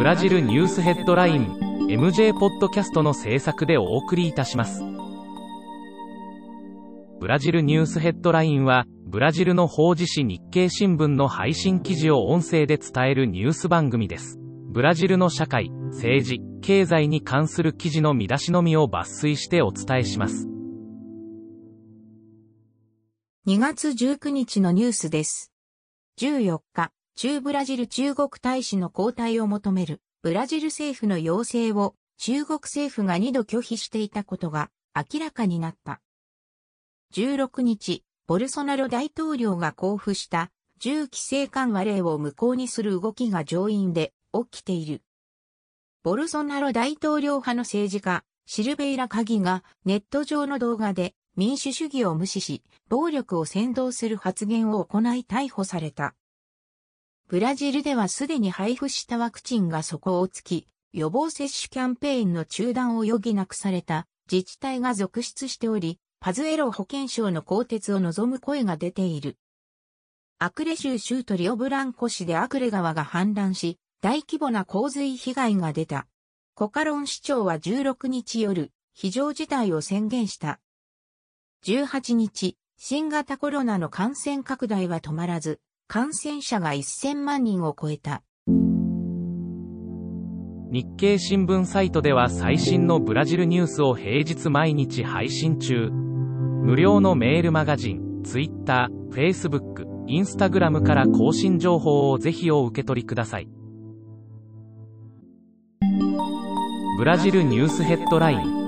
ブラジルニュースヘッドライン MJ ポッドキャストの制作でお送りいたします。ブラジルニュースヘッドラインは、ブラジルの法事紙日経新聞の配信記事を音声で伝えるニュース番組です。ブラジルの社会、政治、経済に関する記事の見出しのみを抜粋してお伝えします。2月19日のニュースです。14日、中ブラジル中国大使の交代を求めるブラジル政府の要請を中国政府が2度拒否していたことが明らかになった。16日、ボルソナロ大統領が交付した銃規制緩和令を無効にする動きが上院で起きている。ボルソナロ大統領派の政治家、シルベイラ鍵がネット上の動画で民主主義を無視し、暴力を扇動する発言を行い逮捕された。ブラジルではすでに配布したワクチンが底をつき、予防接種キャンペーンの中断を余儀なくされた自治体が続出しており、パズエロ保健省の更迭を望む声が出ている。アクレ州州都リオブランコ市でアクレ川が氾濫し、大規模な洪水被害が出た。コカロン市長は16日夜、非常事態を宣言した。18日、新型コロナの感染拡大は止まらず、感染者が1000万人を超えた。日経新聞サイトでは最新のブラジルニュースを平日毎日配信中。無料のメールマガジン、Twitter、Facebook、Instagram から更新情報をぜひお受け取りください。ブラジルニュースヘッドライン